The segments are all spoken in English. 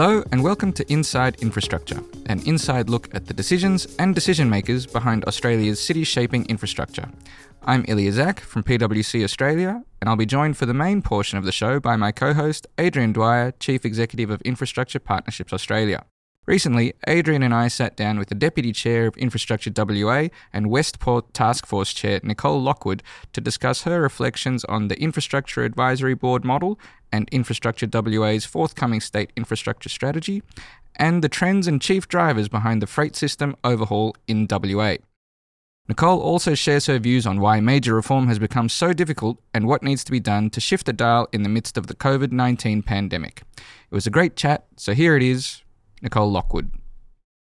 Hello, and welcome to Inside Infrastructure, an inside look at the decisions and decision makers behind Australia's city shaping infrastructure. I'm Ilya Zak from PwC Australia, and I'll be joined for the main portion of the show by my co host, Adrian Dwyer, Chief Executive of Infrastructure Partnerships Australia. Recently, Adrian and I sat down with the Deputy Chair of Infrastructure WA and Westport Task Force Chair Nicole Lockwood to discuss her reflections on the Infrastructure Advisory Board model and Infrastructure WA's forthcoming state infrastructure strategy, and the trends and chief drivers behind the freight system overhaul in WA. Nicole also shares her views on why major reform has become so difficult and what needs to be done to shift the dial in the midst of the COVID 19 pandemic. It was a great chat, so here it is Nicole Lockwood.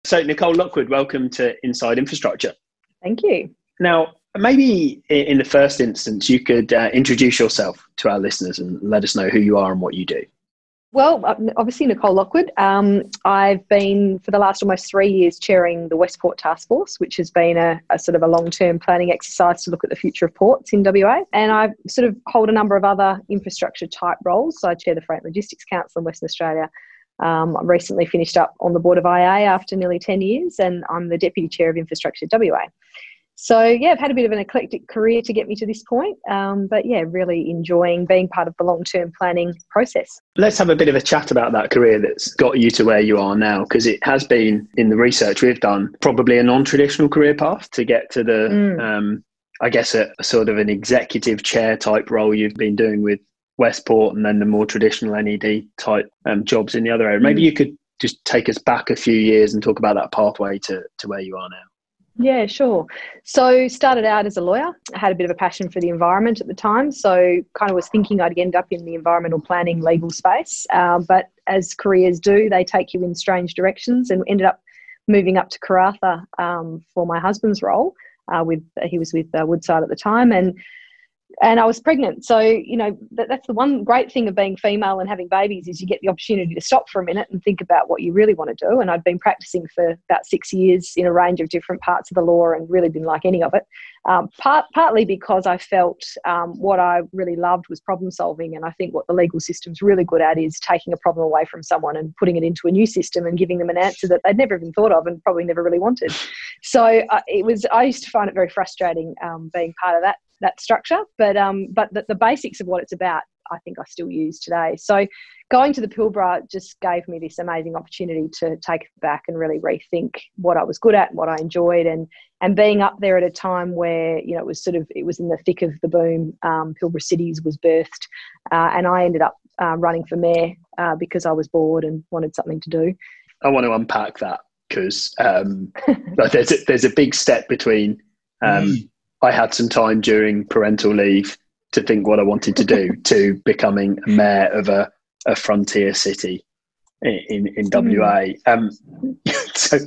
So, Nicole Lockwood, welcome to Inside Infrastructure. Thank you. Now, maybe in the first instance, you could uh, introduce yourself to our listeners and let us know who you are and what you do. Well, uh, obviously, Nicole Lockwood. Um, I've been for the last almost three years chairing the Westport Task Force, which has been a, a sort of a long term planning exercise to look at the future of ports in WA. And I sort of hold a number of other infrastructure type roles. So I chair the Freight Logistics Council in Western Australia. Um, I recently finished up on the board of IA after nearly 10 years, and I'm the Deputy Chair of Infrastructure WA. So, yeah, I've had a bit of an eclectic career to get me to this point, um, but yeah, really enjoying being part of the long term planning process. Let's have a bit of a chat about that career that's got you to where you are now, because it has been, in the research we've done, probably a non traditional career path to get to the, mm. um, I guess, a, a, sort of an executive chair type role you've been doing with Westport and then the more traditional NED type um, jobs in the other area. Maybe mm. you could just take us back a few years and talk about that pathway to, to where you are now. Yeah, sure. So started out as a lawyer. I had a bit of a passion for the environment at the time, so kind of was thinking I'd end up in the environmental planning legal space. Uh, but as careers do, they take you in strange directions, and ended up moving up to Karratha um, for my husband's role. Uh, with he was with uh, Woodside at the time, and and I was pregnant. So, you know, that, that's the one great thing of being female and having babies is you get the opportunity to stop for a minute and think about what you really want to do. And I'd been practicing for about six years in a range of different parts of the law and really didn't like any of it. Um, part, partly because I felt um, what I really loved was problem solving. And I think what the legal system's really good at is taking a problem away from someone and putting it into a new system and giving them an answer that they'd never even thought of and probably never really wanted. So uh, it was, I used to find it very frustrating um, being part of that that structure. But um, but the, the basics of what it's about, I think I still use today. So going to the Pilbara just gave me this amazing opportunity to take it back and really rethink what I was good at and what I enjoyed and and being up there at a time where you know it was sort of it was in the thick of the boom um, Pilbara Cities was birthed uh, and I ended up uh, running for mayor uh, because I was bored and wanted something to do. I want to unpack that because um, like there's a, there's a big step between um, mm. I had some time during parental leave to think what I wanted to do to becoming a mayor of a, a frontier city in, in, in WA. Hmm. Um, so,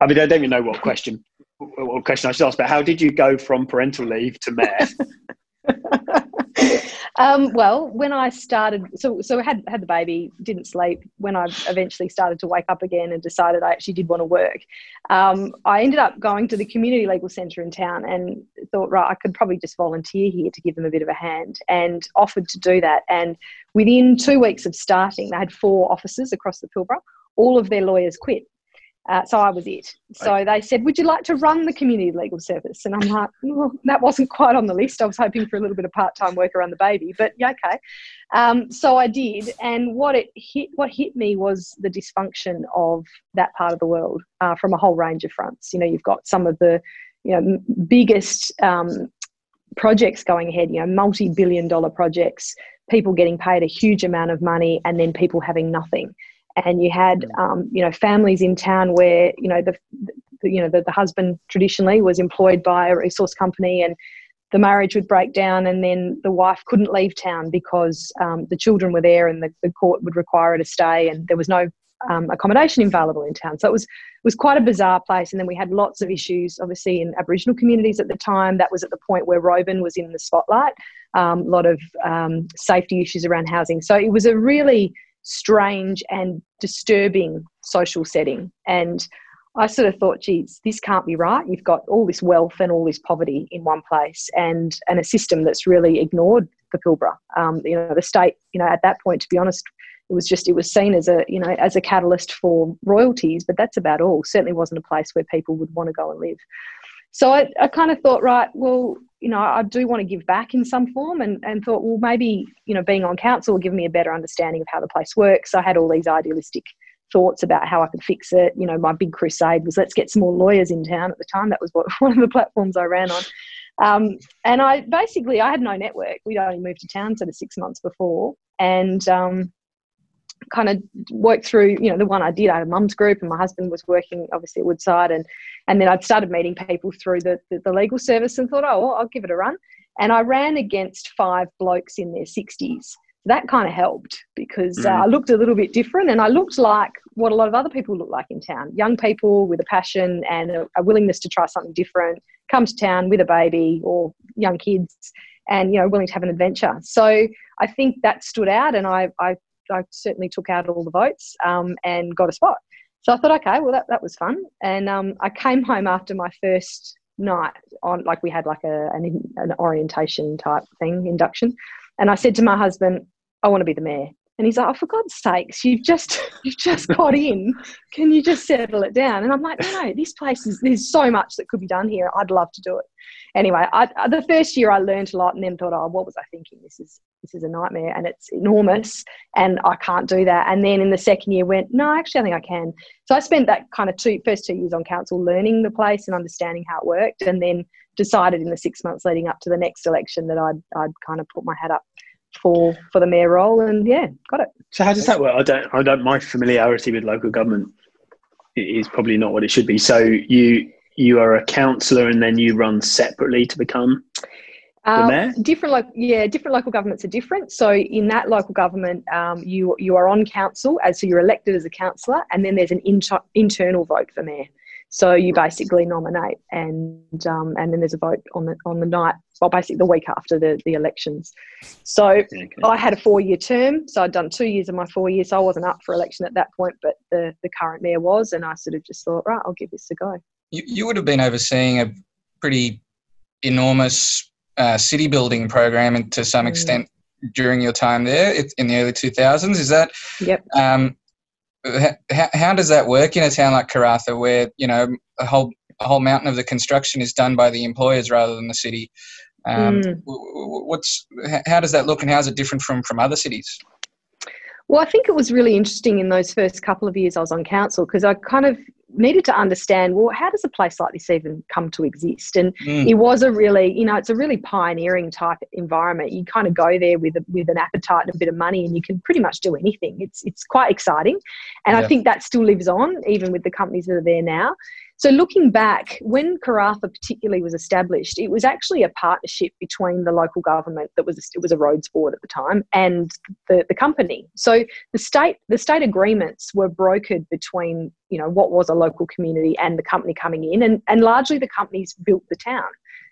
I mean, I don't even know what question what question I should ask, but how did you go from parental leave to mayor? Um, well, when I started, so so I had had the baby, didn't sleep. When I eventually started to wake up again and decided I actually did want to work, um, I ended up going to the community legal centre in town and thought, right, I could probably just volunteer here to give them a bit of a hand, and offered to do that. And within two weeks of starting, they had four offices across the Pilbara. All of their lawyers quit uh, so I was it. So they said, Would you like to run the community legal service? And I'm like, well, That wasn't quite on the list. I was hoping for a little bit of part time work around the baby, but yeah, okay. Um, so I did. And what it hit, what hit me was the dysfunction of that part of the world uh, from a whole range of fronts. You know, you've got some of the you know, biggest um, projects going ahead, you know, multi billion dollar projects, people getting paid a huge amount of money, and then people having nothing and you had um, you know families in town where you know the, the you know the, the, husband traditionally was employed by a resource company and the marriage would break down and then the wife couldn't leave town because um, the children were there and the, the, court would require her to stay and there was no um, accommodation available in town. So it was it was quite a bizarre place and then we had lots of issues obviously in aboriginal communities at the time. That was at the point where Roebourne was in the spotlight. Um, a lot of um, safety issues around housing. So it was a really strange and disturbing social setting. And I sort of thought, geez, this can't be right. You've got all this wealth and all this poverty in one place, and and a system that's really ignored the Pilbara. Um, you know, the state, you know, at that point, to be honest, it was just it was seen as a you know as a catalyst for royalties, but that's about all. Certainly wasn't a place where people would want to go and live. So I, I kind of thought, right, well, you know, I do want to give back in some form, and, and thought, well, maybe you know, being on council will give me a better understanding of how the place works. I had all these idealistic thoughts about how I could fix it. You know, my big crusade was let's get some more lawyers in town at the time. That was what one of the platforms I ran on. Um, and I basically I had no network. We'd only moved to town sort of six months before, and um, kind of worked through. You know, the one I did, I had a mum's group, and my husband was working obviously at Woodside, and and then I'd started meeting people through the, the, the legal service, and thought, oh, well, I'll give it a run. And I ran against five blokes in their sixties that kind of helped because uh, mm. I looked a little bit different and I looked like what a lot of other people look like in town young people with a passion and a, a, willingness to try something different, come to town with a baby or young kids and you know willing to have an adventure. So I think that stood out and I, I, I certainly took out all the votes um, and got a spot. So I thought, okay, well, that, that was fun. And um, I came home after my first night on, like, we had like a, an, an orientation type thing, induction. And I said to my husband, I want to be the mayor. And he's like, oh, for God's sakes, you've just you've just got in. Can you just settle it down? And I'm like, no, no, this place is there's so much that could be done here. I'd love to do it. Anyway, I, the first year I learned a lot, and then thought, oh, what was I thinking? This is this is a nightmare, and it's enormous, and I can't do that. And then in the second year, went, no, actually, I think I can. So I spent that kind of two first two years on council learning the place and understanding how it worked, and then decided in the six months leading up to the next election that I'd I'd kind of put my hat up for for the mayor role, and yeah, got it. So how does that work? I don't, I don't. My familiarity with local government is probably not what it should be. So you you are a councillor, and then you run separately to become the um, mayor. Different, like yeah, different local governments are different. So in that local government, um, you you are on council, as so you're elected as a councillor, and then there's an inter- internal vote for mayor. So you basically nominate, and um, and then there's a vote on the on the night, well, basically the week after the the elections. So okay. I had a four year term, so I'd done two years of my four years. So I wasn't up for election at that point, but the the current mayor was, and I sort of just thought, right, I'll give this a go. You you would have been overseeing a pretty enormous uh, city building program, and to some mm. extent during your time there in the early 2000s. Is that? Yep. Um, how, how does that work in a town like Karratha, where you know a whole a whole mountain of the construction is done by the employers rather than the city? Um, mm. What's how does that look, and how is it different from from other cities? Well, I think it was really interesting in those first couple of years I was on council because I kind of needed to understand well how does a place like this even come to exist? And mm. it was a really you know it's a really pioneering type environment. You kind of go there with a, with an appetite and a bit of money and you can pretty much do anything. It's it's quite exciting. And yeah. i think that still lives on even with the companies that are there now so, looking back, when Karratha particularly was established, it was actually a partnership between the local government that was it was a roads board at the time and the, the company. So the state the state agreements were brokered between you know what was a local community and the company coming in, and and largely the companies built the town.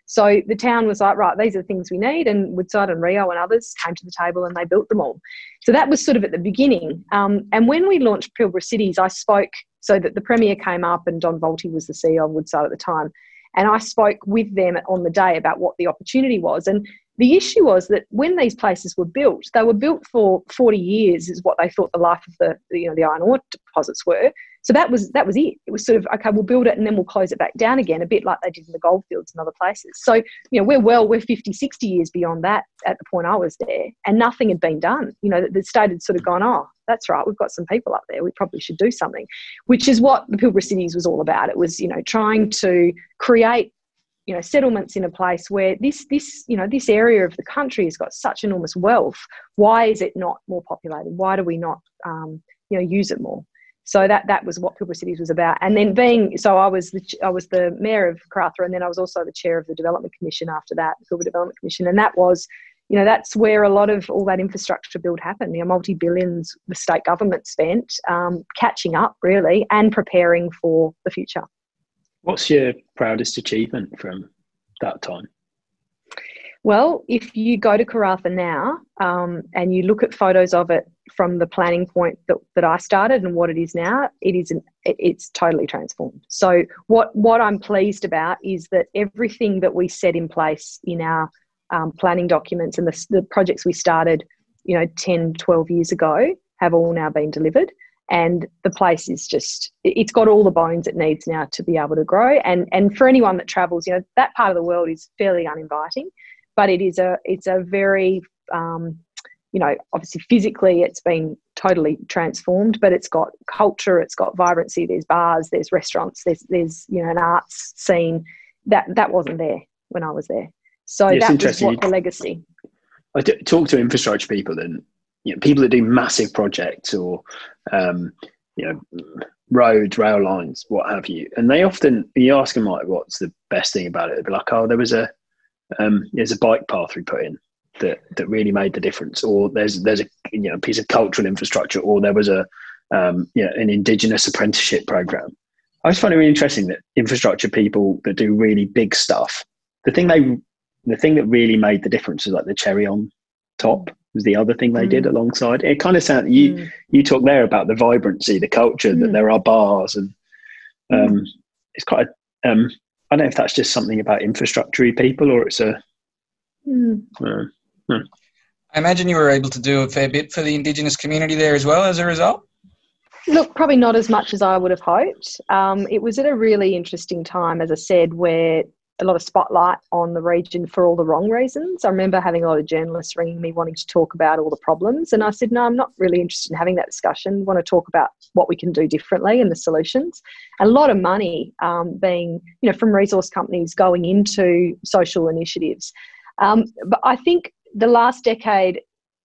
So the town was like, right, these are the things we need, and Woodside and Rio and others came to the table and they built them all. So that was sort of at the beginning. Um, and when we launched Pilbara Cities, I spoke so that the Premier came up and Don Voelte was the CEO of Woodside at the time. And I spoke with them on the day about what the opportunity was. And the issue was that when these places were built, they were built for 40 years, is what they thought the life of the, you know, the iron ore deposits were. So that was that was it. It was sort of okay, we'll build it and then we'll close it back down again, a bit like they did in the goldfields and other places. So you know we're well we're 50, 60 years beyond that at the point I was there, and nothing had been done. You know the state had sort of gone, oh, that's right, we've got some people up there. We probably should do something, which is what the Pilbara Cities was all about. It was you know trying to create you know settlements in a place where this this you know this area of the country has got such enormous wealth why is it not more populated why do we not um, you know use it more so that that was what Pilbara Cities was about. And then being so, I was the I was the mayor of Karratha, and then I was also the chair of the Development Commission after that, the Pilbara Development Commission, and that was. You know that's where a lot of all that infrastructure build happened. You know, multi billions the state government spent um, catching up really and preparing for the future. What's your proudest achievement from that time? Well, if you go to Karratha now um, and you look at photos of it from the planning point that, that I started and what it is now, it is an, it's totally transformed. So what what I'm pleased about is that everything that we set in place in our um, planning documents and the, the projects we started, you know, 10, 12 years ago have all now been delivered. And the place is just it's got all the bones it needs now to be able to grow. And and for anyone that travels you know that part of the world is fairly uninviting but it is a it's a very um, you know obviously physically it's been totally transformed but it's got culture it's got vibrancy there's bars there's restaurants there's there's you know an arts scene. That that wasn't there when i was there. So yeah, that was what the legacy. I talk to infrastructure people and you know, people that do massive projects or um, you know roads, rail lines, what have you, and they often you ask them like, "What's the best thing about it?" They'd be like, "Oh, there was a um, there's a bike path we put in that that really made the difference," or there's there's a you know piece of cultural infrastructure, or there was a um, you know an indigenous apprenticeship program. I just find it really interesting that infrastructure people that do really big stuff, the thing they the thing that really made the difference is like the cherry on top was the other thing they mm. did alongside. It kind of sounded you mm. you talk there about the vibrancy, the culture, mm. that there are bars, and mm. um, it's quite. A, um, I don't know if that's just something about infrastructure people or it's a. Mm. Uh, hmm. I imagine you were able to do a fair bit for the Indigenous community there as well as a result. Look, probably not as much as I would have hoped. Um, it was at a really interesting time, as I said, where a lot of spotlight on the region for all the wrong reasons. I remember having a lot of journalists ringing me wanting to talk about all the problems, and I said, No, I'm not really interested in having that discussion. I want to talk about what we can do differently and the solutions. a lot of money um, being, you know, from resource companies going into social initiatives. Um, but I think the last decade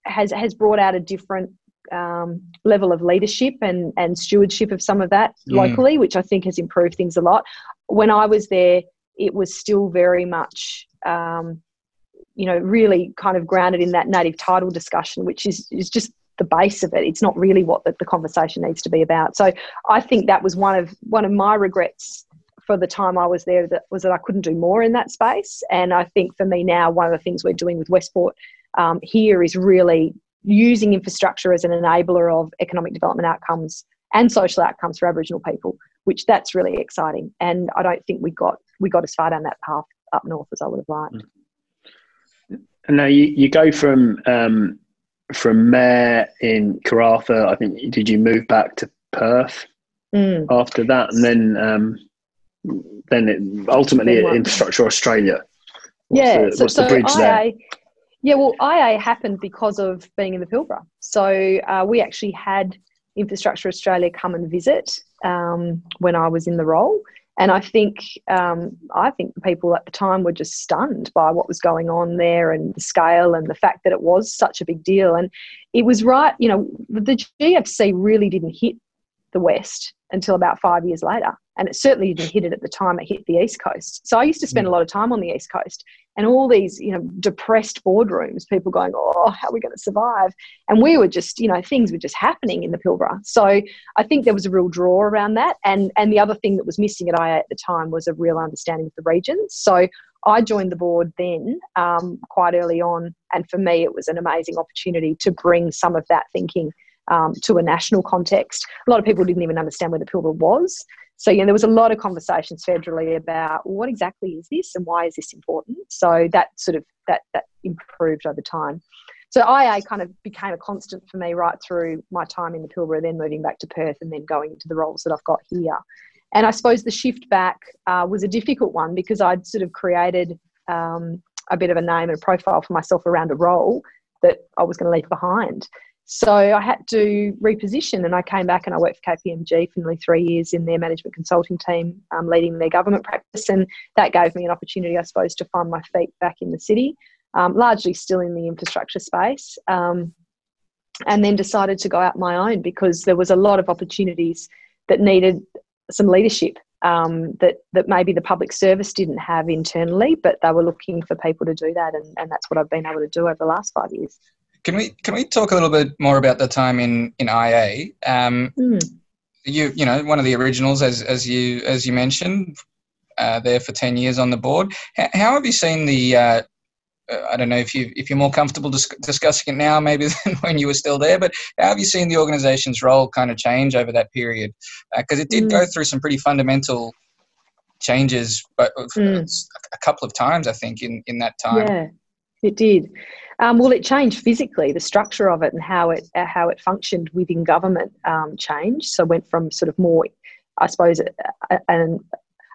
has has brought out a different um, level of leadership and, and stewardship of some of that mm. locally, which I think has improved things a lot. When I was there, it was still very much, um, you know, really kind of grounded in that native title discussion, which is, is just the base of it. It's not really what the, the conversation needs to be about. So I think that was one of one of my regrets for the time I was there that was that I couldn't do more in that space. And I think for me now, one of the things we're doing with Westport um, here is really using infrastructure as an enabler of economic development outcomes and social outcomes for Aboriginal people, which that's really exciting. And I don't think we got we got as far down that path up north as I would have liked. And now you, you go from um, from mayor in Karratha. I think did you move back to Perth mm. after that, and then um, then it, ultimately Infrastructure Australia. What's yeah, the, so, so the IA, there? Yeah, well, IA happened because of being in the Pilbara. So uh, we actually had Infrastructure Australia come and visit um, when I was in the role. And I think um, I think the people at the time were just stunned by what was going on there and the scale and the fact that it was such a big deal. And it was right, you know, the GFC really didn't hit the West until about five years later. And it certainly didn't hit it at the time it hit the East Coast. So I used to spend a mm. lot of time on the East Coast and all these, you know, depressed boardrooms, people going, oh, how are we going to survive? And we were just, you know, things were just happening in the Pilbara. So I think there was a real draw around that. And, and the other thing that was missing at IA at the time was a real understanding of the regions. So I joined the board then um, quite early on. And for me, it was an amazing opportunity to bring some of that thinking um, to a national context. A lot of people didn't even understand where the Pilbara was. So, you know, there was a lot of conversations federally about what exactly is this and why is this important. So that sort of that that improved over time. So IA kind of became a constant for me right through my time in the Pilbara, then moving back to Perth and then going into the roles that I've got here. And I suppose the shift back uh, was a difficult one because I'd sort of created um, a bit of a name and a profile for myself around a role that I was going to leave behind. So I had to reposition, and I came back and I worked for KPMG for nearly three years in their management consulting team, um, leading their government practice, and that gave me an opportunity, I suppose, to find my feet back in the city, um, largely still in the infrastructure space, um, and then decided to go out my own because there was a lot of opportunities that needed some leadership um, that that maybe the public service didn't have internally, but they were looking for people to do that, and, and that's what I've been able to do over the last five years. Can we can we talk a little bit more about the time in in IA? Um, mm. You you know one of the originals as as you as you mentioned, uh, there for ten years on the board. How, how have you seen the? Uh, uh I don't know if you if you're more comfortable dis- discussing it now, maybe than when you were still there. But how have you seen the organisation's role kind of change over that period? Because uh, it did mm. go through some pretty fundamental changes, but mm. a couple of times I think in in that time. Yeah, it did. Um, well, it changed physically. The structure of it and how it uh, how it functioned within government um, changed. So went from sort of more, I suppose, an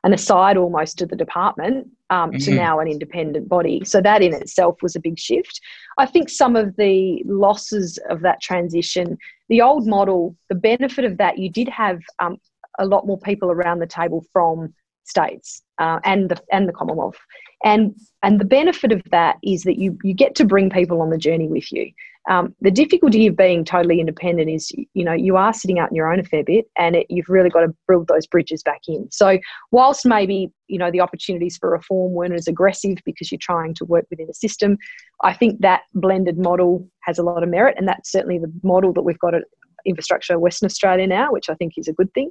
an aside almost to the department um, mm-hmm. to now an independent body. So that in itself was a big shift. I think some of the losses of that transition, the old model, the benefit of that, you did have um, a lot more people around the table from states uh, and the and the Commonwealth. And and the benefit of that is that you you get to bring people on the journey with you. Um, the difficulty of being totally independent is you know you are sitting out in your own a fair bit, and it, you've really got to build those bridges back in. So whilst maybe you know the opportunities for reform weren't as aggressive because you're trying to work within a system, I think that blended model has a lot of merit, and that's certainly the model that we've got at Infrastructure Western Australia now, which I think is a good thing.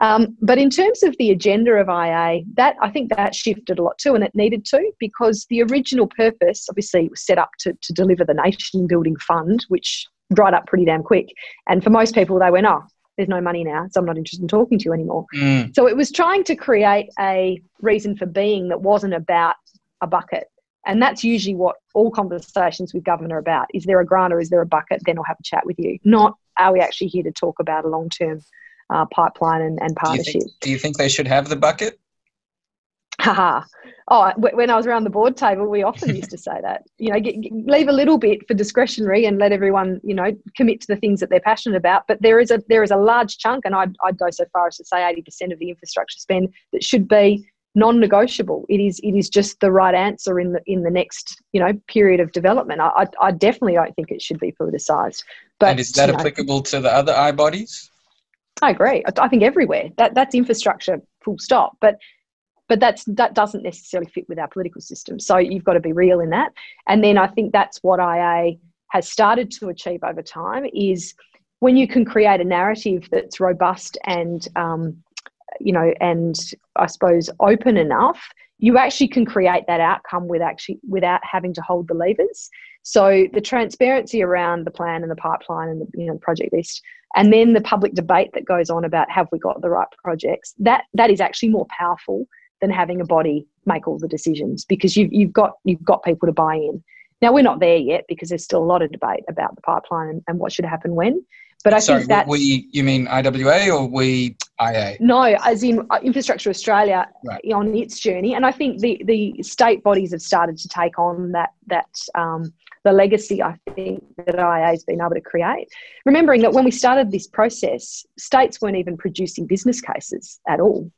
Um, but in terms of the agenda of IA, that I think that shifted a lot too, and it needed to because the original purpose, obviously, was set up to, to deliver the nation building fund, which dried up pretty damn quick. And for most people, they went, "Oh, there's no money now, so I'm not interested in talking to you anymore." Mm. So it was trying to create a reason for being that wasn't about a bucket. And that's usually what all conversations with government are about. Is there a grant or is there a bucket? Then I'll have a chat with you. Not are we actually here to talk about a long term uh, pipeline and, and partnership. Do you, think, do you, think, they should have the bucket? Haha. oh, when I was around the board table, we often used to say that. You know, get, leave a little bit for discretionary and let everyone, you know, commit to the things that they're passionate about. But there is a there is a large chunk, and I'd, I'd go so far as to say eighty percent of the infrastructure spend that should be non-negotiable. It is it is just the right answer in the in the next you know period of development. I I, I definitely don't think it should be politicised. But and is that applicable know, to the other I bodies? I agree. I think everywhere that that's infrastructure, full stop. But but that's that doesn't necessarily fit with our political system. So you've got to be real in that. And then I think that's what IA has started to achieve over time is when you can create a narrative that's robust and um, you know and I suppose open enough, you actually can create that outcome with actually without having to hold the levers. So the transparency around the plan and the pipeline and the you know, project list, and then the public debate that goes on about have we got the right projects, that that is actually more powerful than having a body make all the decisions because you've, you've got you've got people to buy in. Now we're not there yet because there's still a lot of debate about the pipeline and, and what should happen when. But I Sorry, think that we you mean IWA or we IA? No, as in uh, Infrastructure Australia right. on its journey, and I think the the state bodies have started to take on that that um, the legacy I think that IA has been able to create. Remembering that when we started this process, states weren't even producing business cases at all.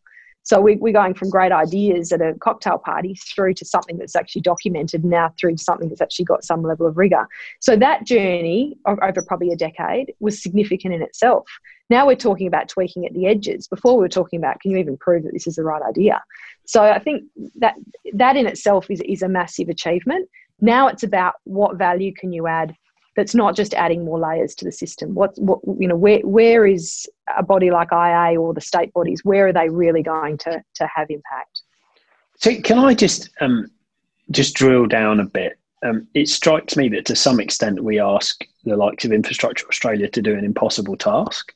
So we, we're going from great ideas at a cocktail party through to something that's actually documented now through something that's actually got some level of rigor. So that journey over probably a decade was significant in itself. Now we're talking about tweaking at the edges. Before we were talking about can you even prove that this is the right idea? So I think that that in itself is, is a massive achievement. Now it's about what value can you add that's not just adding more layers to the system. What, what you know, where where is a body like IA or the state bodies? Where are they really going to to have impact? So can I just um, just drill down a bit? Um, it strikes me that to some extent we ask the likes of Infrastructure Australia to do an impossible task.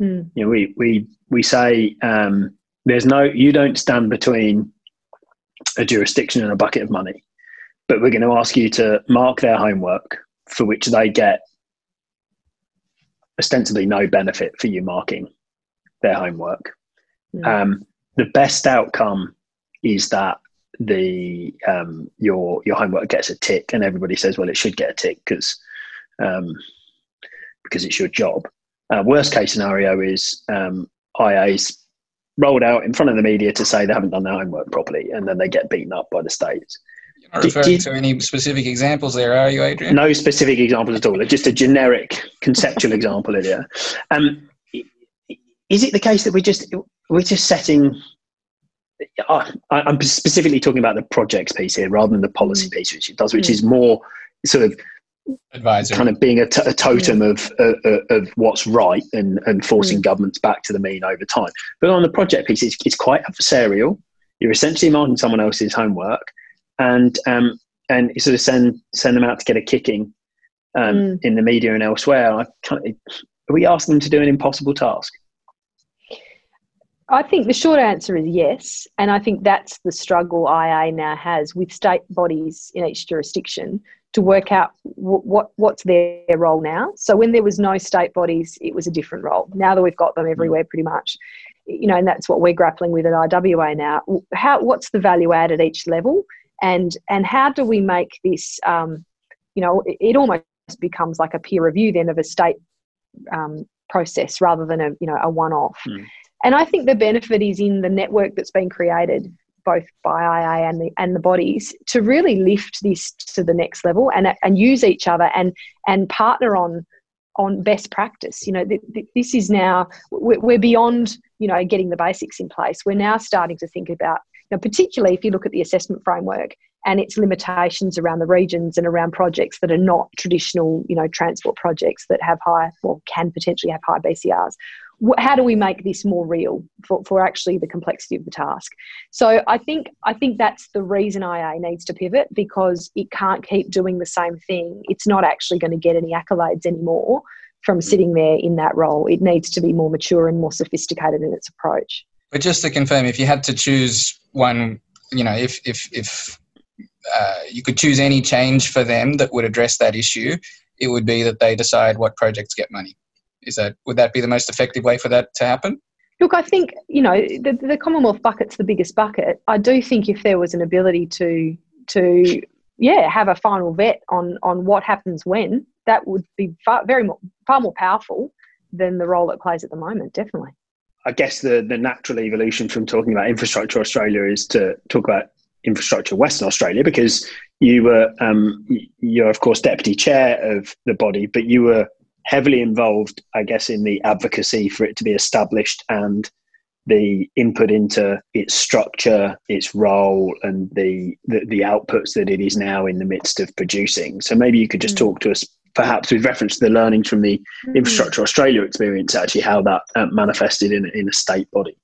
Mm. You know, we we we say um, there's no you don't stand between a jurisdiction and a bucket of money, but we're going to ask you to mark their homework for which they get ostensibly no benefit for you marking their homework. Mm. Um, the best outcome is that the um, your your homework gets a tick, and everybody says, "Well, it should get a tick because um, because it's your job." Uh, worst case scenario is um, IA's rolled out in front of the media to say they haven't done their homework properly, and then they get beaten up by the states not referring did, to any specific examples there, are you, Adrian? No specific examples at all. Just a generic conceptual example, Ilya. Um, is it the case that we just we're just setting? Uh, I'm specifically talking about the projects piece here, rather than the policy mm. piece, which it does, which mm. is more sort of advisor, kind of being a, t- a totem mm. of, uh, of what's right and, and forcing mm. governments back to the mean over time. But on the project piece, it's, it's quite adversarial. You're essentially marking someone else's homework and um, and sort of send send them out to get a kicking um, mm. in the media and elsewhere. I of, are we asking them to do an impossible task? I think the short answer is yes, and I think that's the struggle IA now has with state bodies in each jurisdiction to work out w- what what's their role now. So when there was no state bodies, it was a different role. Now that we've got them everywhere, pretty much, you know, and that's what we're grappling with at IWA now. How what's the value add at each level, and and how do we make this, um, you know, it, it, almost becomes like a peer review then of a state um, process rather than a you know a one off. Mm. And I think the benefit is in the network that's been created both by IA and the and the bodies to really lift this to the next level and and use each other and and partner on on best practice. You know, th- th- this is now we're beyond you know getting the basics in place. We're now starting to think about, know, particularly if you look at the assessment framework and its limitations around the regions and around projects that are not traditional, you know, transport projects that have high or can potentially have high BCRs how do we make this more real for, for actually the complexity of the task? So i think i think that's the reason ia needs to pivot because it can't keep doing the same thing. It's not actually going to get any accolades anymore from mm. sitting there in that role. It needs to be more mature and more sophisticated in its approach but just to confirm if you had to choose one you know if if if uh, you could choose any change for them that would address that issue it would be that they decide what projects get money is that would that be the most effective way for that to happen? Look, I think you know the, the Commonwealth bucket's the biggest bucket. I do think if there was an ability to to yeah have a final vet on on what happens when, that would be far very more, far more powerful than the role it plays at the moment. Definitely. I guess the the natural evolution from talking about infrastructure Australia is to talk about infrastructure Western Australia because you were um, you're of course deputy chair of the body, but you were heavily involved, I guess, in the advocacy for it to be established and the input into its structure, its role, and the, the, the outputs that it is now in the midst of producing. So maybe you could just mm. talk to us, perhaps with reference to the learnings from the mm. Infrastructure Australia experience, actually how that uh, manifested in in a state body.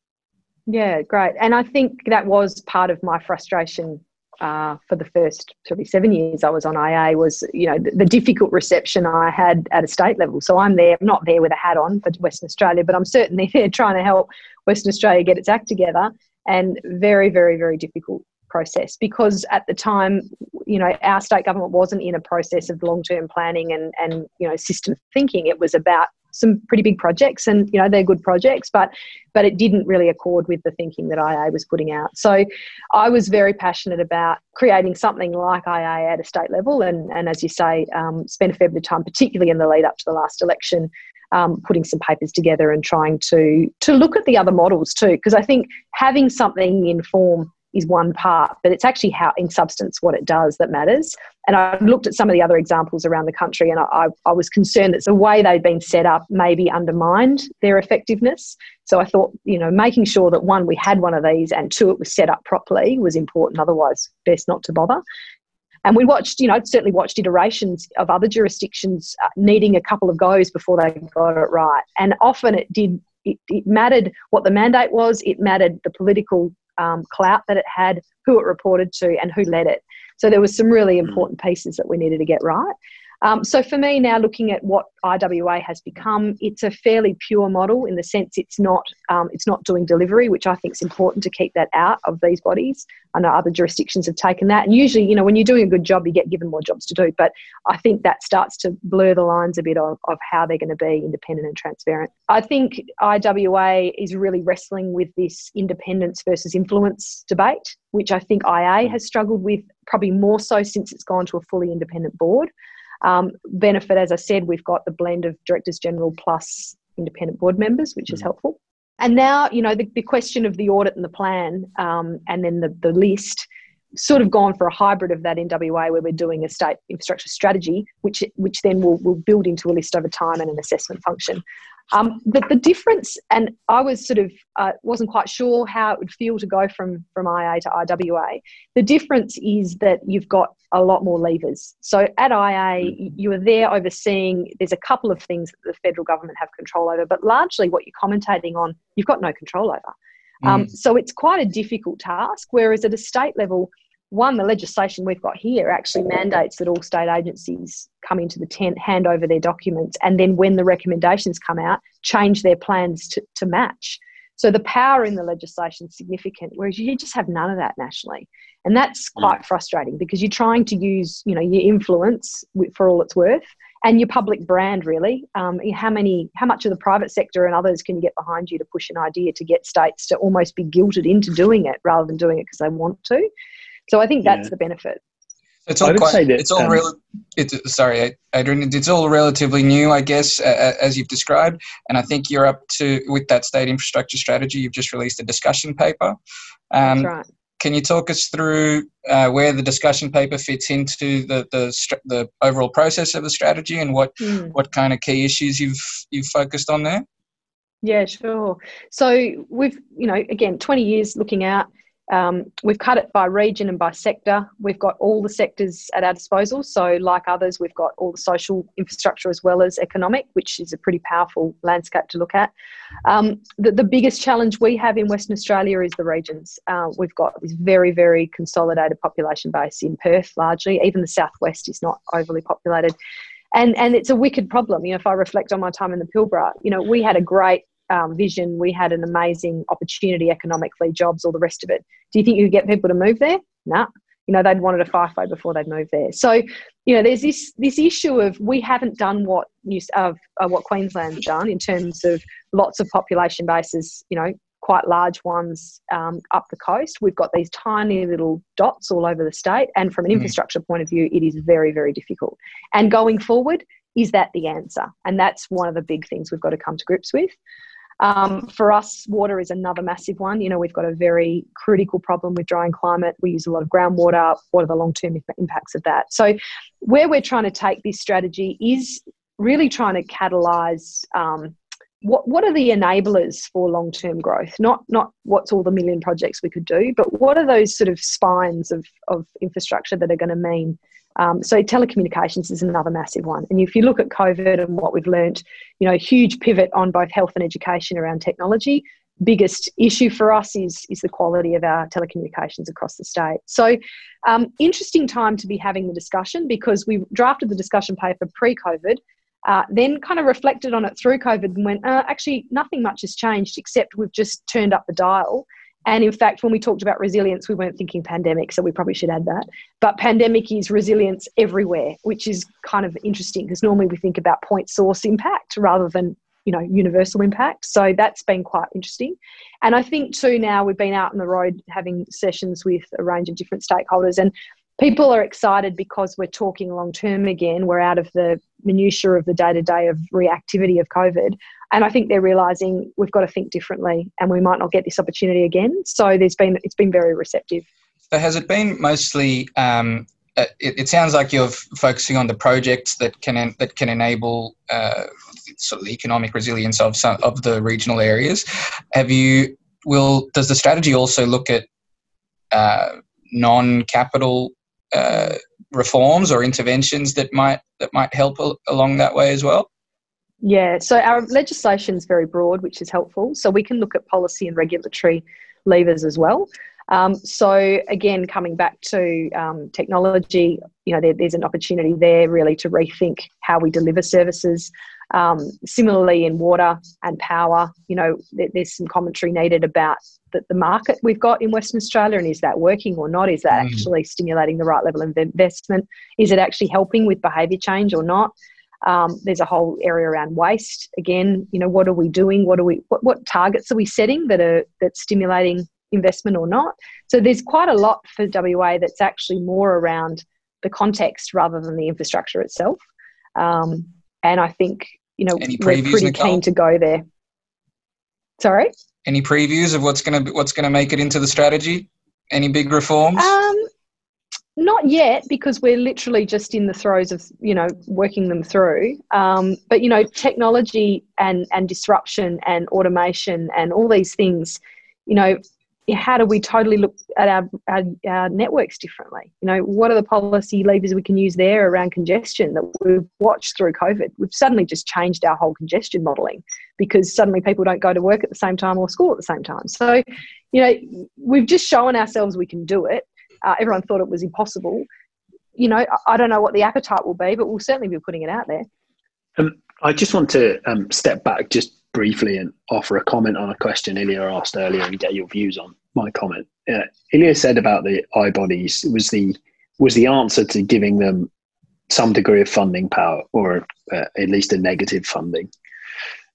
Yeah, great. And I think that was part of my frustration uh, for the first probably seven years I was on IA was, you know, the, the, difficult reception I had at a state level. So I'm there, not there with a hat on for Western Australia, but I'm certainly there trying to help Western Australia get its act together. And very, very, very difficult process because at the time, you know, our state government wasn't in a process of long-term planning and and you know system thinking. It was about some pretty big projects and you know they're good projects but but it didn't really accord with the thinking that IA was putting out. So I was very passionate about creating something like IA at a state level and and as you say um, spent a fair bit of time particularly in the lead up to the last election um, putting some papers together and trying to to look at the other models too. Because I think having something in form is one part, but it's actually how, in substance, what it does that matters. And I've looked at some of the other examples around the country, and I, I was concerned that the way they'd been set up maybe undermined their effectiveness. So I thought, you know, making sure that one, we had one of these, and two, it was set up properly was important. Otherwise, best not to bother. And we watched, you know, certainly watched iterations of other jurisdictions uh, needing a couple of goes before they got it right. And often it did it, it, mattered what the mandate was, it mattered the political um, clout that it had, who it reported to, and who led it. So there was some really mm. important pieces that we needed to get right. Um, so for me now, looking at what IWA has become, it's a fairly pure model in the sense it's not um, it's not doing delivery, which I think is important to keep that out of these bodies. I know other jurisdictions have taken that, and usually, you know, when you're doing a good job, you get given more jobs to do. But I think that starts to blur the lines a bit of, of how they're going to be independent and transparent. I think IWA is really wrestling with this independence versus influence debate, which I think IA has struggled with probably more so since it's gone to a fully independent board. Um, benefit, as I said, we've got the blend of directors general plus independent board members, which is mm. helpful. And now, you know, the, the question of the audit and the plan, um, and then the, the list, sort of gone for a hybrid of that in WA, where we're doing a state infrastructure strategy, which which then will will build into a list over time and an assessment function. Um, but the difference, and I was sort of uh, wasn't quite sure how it would feel to go from from IA to IWA. The difference is that you've got a lot more levers. So at IA, you are there overseeing. There's a couple of things that the federal government have control over, but largely what you're commentating on, you've got no control over. Um, mm. so it's quite a difficult task. Whereas at a state level, one, the legislation we've got here actually mandates that all state agencies come into the tent, hand over their documents, and then when the recommendations come out, change their plans to, to match. So the power in the legislation is significant, whereas you just have none of that nationally. And that's mm. quite frustrating because you're trying to use, you know, your influence for all it's worth and your public brand really. Um, how many, how much of the private sector and others can you get behind you to push an idea to get states to almost be guilted into doing it rather than doing it because they want to? So I think that's yeah. the benefit. It's all quite, that, it's all um, real. It's sorry, Adrian. It's all relatively new, I guess, uh, as you've described. And I think you're up to with that state infrastructure strategy. You've just released a discussion paper. Um, That's right. Can you talk us through uh, where the discussion paper fits into the, the the overall process of the strategy and what mm. what kind of key issues you've you've focused on there? Yeah, sure. So we've you know again 20 years looking out um, we've cut it by region and by sector. We've got all the sectors at our disposal. So, like others, we've got all the social infrastructure as well as economic, which is a pretty powerful landscape to look at. Um, the, the, biggest challenge we have in Western Australia is the regions. Uh, we've got this very, very consolidated population base in Perth, largely. Even the southwest is not overly populated. And, and it's a wicked problem. You know, if I reflect on my time in the Pilbara, you know, we had a great um, vision, we had an amazing opportunity economically, jobs, all the rest of it. Do you think you could get people to move there? No. Nah. You know, they'd wanted a FIFO before they'd move there. So, you know, there's this this issue of we haven't done what New, of uh, what Queensland's done in terms of lots of population bases. You know, quite large ones um, up the coast. We've got these tiny little dots all over the state, and from an mm. infrastructure point of view, it is very very difficult. And going forward, is that the answer? And that's one of the big things we've got to come to grips with. Um, for us, water is another massive one. You know, we've got a very critical problem with drying climate. We use a lot of groundwater. What are the long term impacts of that? So, where we're trying to take this strategy is really trying to catalyse. Um, what, what are the enablers for long term growth? Not not what's all the million projects we could do, but what are those sort of spines of, of infrastructure that are going to mean um, so telecommunications is another massive one. And if you look at COVID and what we've learnt, you know, huge pivot on both health and education around technology. Biggest issue for us is is the quality of our telecommunications across the state. So, um, interesting time to be having the discussion because we drafted the discussion paper pre-COVID, uh, then kind of reflected on it through COVID and went, uh, actually, nothing much has changed except we've just turned up the dial and in fact, when we talked about resilience, we weren't thinking pandemic, so we probably should add that. But pandemic is resilience everywhere, which is kind of interesting because normally we think about point source impact rather than you know universal impact. So that's been quite interesting. And I think too now we've been out on the road having sessions with a range of different stakeholders, and people are excited because we're talking long term again. We're out of the minutiae of the day to day of reactivity of COVID. And I think they're realizing we've got to think differently and we might not get this opportunity again. So there's been, it's been very receptive. So has it been mostly, um, uh, it, it, sounds like you're focusing on the projects that can, that can enable uh, sort of the economic resilience of some of the regional areas. Have you, will, does the strategy also look at uh, non-capital uh, reforms or interventions that might that might help along that way as well? Yeah, so our legislation is very broad, which is helpful. So we can look at policy and regulatory levers as well. Um, so again, coming back to um, technology, you know, there, there's an opportunity there really to rethink how we deliver services. Um, similarly, in water and power, you know, there, there's some commentary needed about the, the, market we've got in Western Australia, and is that working or not? Is that mm. actually stimulating the right level of investment? Is it actually helping with behaviour change or not? Um, there's a whole area around waste. Again, you know, what are we doing? What are we? What, what targets are we setting that are that's stimulating investment or not? So there's quite a lot for WA that's actually more around the context rather than the infrastructure itself. Um, and I think you know Any we're pretty Nicole? keen to go there. Sorry. Any previews of what's going to what's going to make it into the strategy? Any big reforms? Um, not yet, because we're literally just in the throes of you know working them through. Um, but you know, technology and and disruption and automation and all these things, you know, how do we totally look at our, our, our, networks differently? You know, what are the policy levers we can use there around congestion that we've watched through COVID? We've suddenly just changed our whole congestion modelling because suddenly people don't go to work at the same time or school at the same time. So, you know, we've just shown ourselves we can do it uh, everyone thought it was impossible. You know, I don't know what the appetite will be, but we'll certainly be putting it out there. Um, I just want to um, step back just briefly and offer a comment on a question Ilya asked earlier and get your views on my comment. Uh, Ilya said about the I bodies was the was the answer to giving them some degree of funding power, or uh, at least a negative funding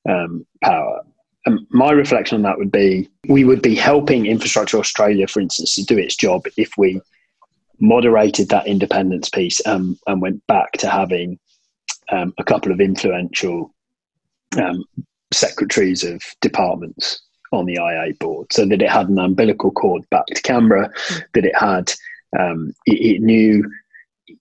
um, power. And my reflection on that would be we would be helping Infrastructure Australia, for instance, to do its job if we moderated that independence piece um, and went back to having um, a couple of influential um, secretaries of departments on the IA board, so that it had an umbilical cord back to Canberra, mm. that it had um, it, it, knew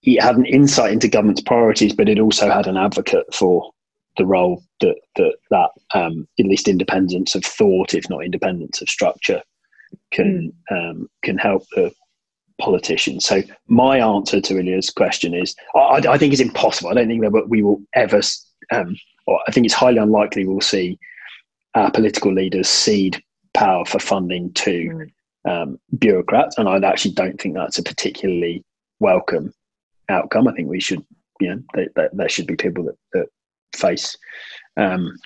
it had an insight into government's priorities, but it also had an advocate for the role that that that um, at least independence of thought, if not independence of structure, can mm. um, can help the politicians. So my answer to Ilya's question is, I, I, think it's impossible. I don't think that we will ever. Um, or I think it's highly unlikely we'll see our political leaders cede power for funding to mm. um, bureaucrats, and I actually don't think that's a particularly welcome outcome. I think we should, you know, there, there should be people that, that face um,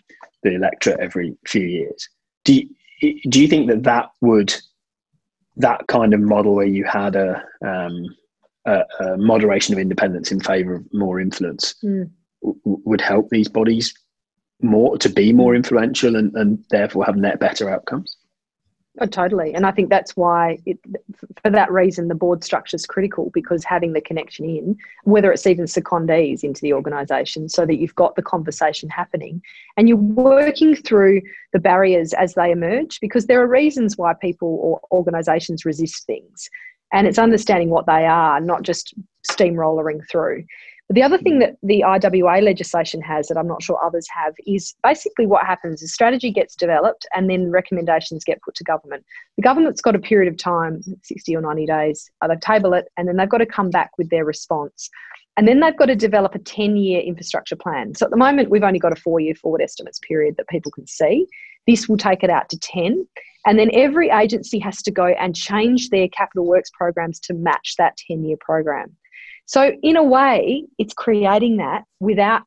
the electorate every few years. Do you, do you think that that would that kind of model where you had a, um, a, a moderation of independence in favour of more influence mm. w- would help these bodies more to be more influential and, and therefore have net better outcomes? Oh, totally. And I think that's why, it, for that reason, the board structure is critical because having the connection in, whether it's even secondees into the organisation, so that you've got the conversation happening and you're working through the barriers as they emerge because there are reasons why people or organisations resist things. And it's understanding what they are, not just steamrollering through. But the other thing that the IWA legislation has that I'm not sure others have is basically what happens is strategy gets developed and then recommendations get put to government. The government's got a period of time, 60 or 90 days, uh, they table it and then they've got to come back with their response. And then they've got to develop a 10 year infrastructure plan. So at the moment, we've only got a four year forward estimates period that people can see. This will take it out to 10. And then every agency has to go and change their capital works programs to match that 10 year program. So in a way, it's creating that without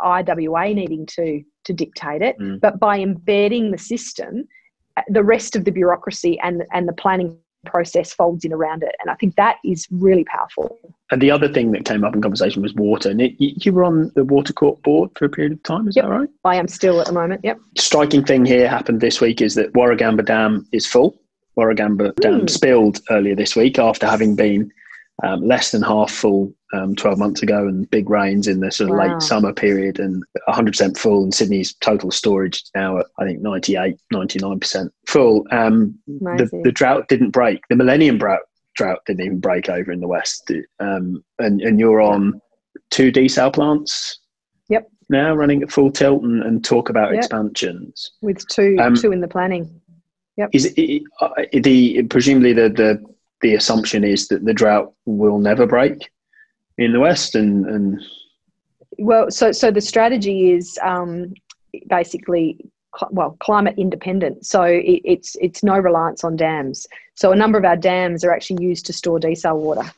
IWA needing to to dictate it, mm. but by embedding the system, uh, the rest of the bureaucracy and and the planning process folds in around it. And I think that is really powerful. And the other thing that came up in conversation was water. And you were on the Water Corp board for a period of time, is yep. that right? I am still at the moment, yep. Striking thing here happened this week is that Warragamba Dam is full. Warragamba Dam mm. spilled earlier this week after having been um, less than half full um, 12 months ago and big rains in the sort of wow. late summer period and 100% full and Sydney's total storage now at I think 98 99% full. Um, the, the, drought didn't break. The millennium drought drought didn't even break over in the west. Um, and, and you're on two desal plants yep. now running at full tilt and, and talk about yep. expansions. With two um, two in the planning. Yep. is it, uh, the presumably the the the assumption is that the drought will never break in the West, and, and well, so so the strategy is um, basically well climate independent. So it, it's it's no reliance on dams. So a number of our dams are actually used to store desal water.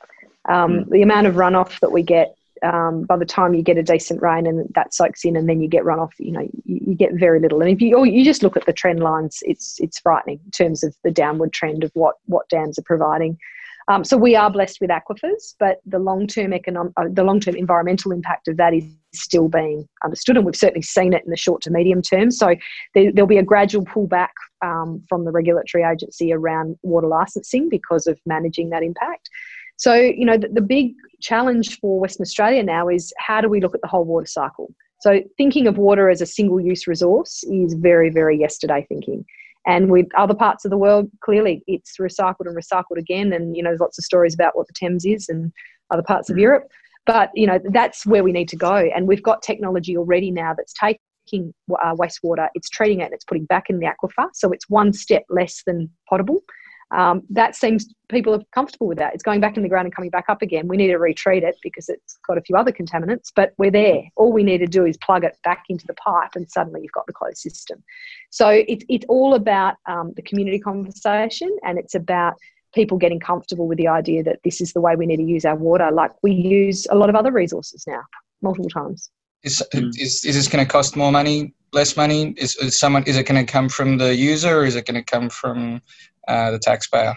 Um, mm. The amount of runoff that we get um, by the time you get a decent rain and that soaks in and then you get runoff, you know, you, you, get very little. And if you you just look at the trend lines, it's it's frightening in terms of the downward trend of what what dams are providing. Um, so we are blessed with aquifers, but the long term economic, uh, the long term environmental impact of that is still being understood, and we've certainly seen it in the short to medium term. So there, will be a gradual pullback um, from the regulatory agency around water licensing because of managing that impact. So, you know, the, the big challenge for Western Australia now is how do we look at the whole water cycle? So, thinking of water as a single use resource is very, very yesterday thinking. And with other parts of the world, clearly it's recycled and recycled again. And, you know, there's lots of stories about what the Thames is and other parts of mm. Europe. But, you know, that's where we need to go. And we've got technology already now that's taking uh, wastewater, it's treating it, and it's putting back in the aquifer. So it's one step less than potable um, that seems people are comfortable with that. It's going back in the ground and coming back up again. We need to retreat it because it's got a few other contaminants, but we're there. All we need to do is plug it back into the pipe, and suddenly you've got the closed system. So it's it's all about um, the community conversation, and it's about people getting comfortable with the idea that this is the way we need to use our water, like we use a lot of other resources now, multiple times. Is, is, is this going to cost more money less money? Is, is someone is it going to come from the user or is it going to come from uh, the taxpayer?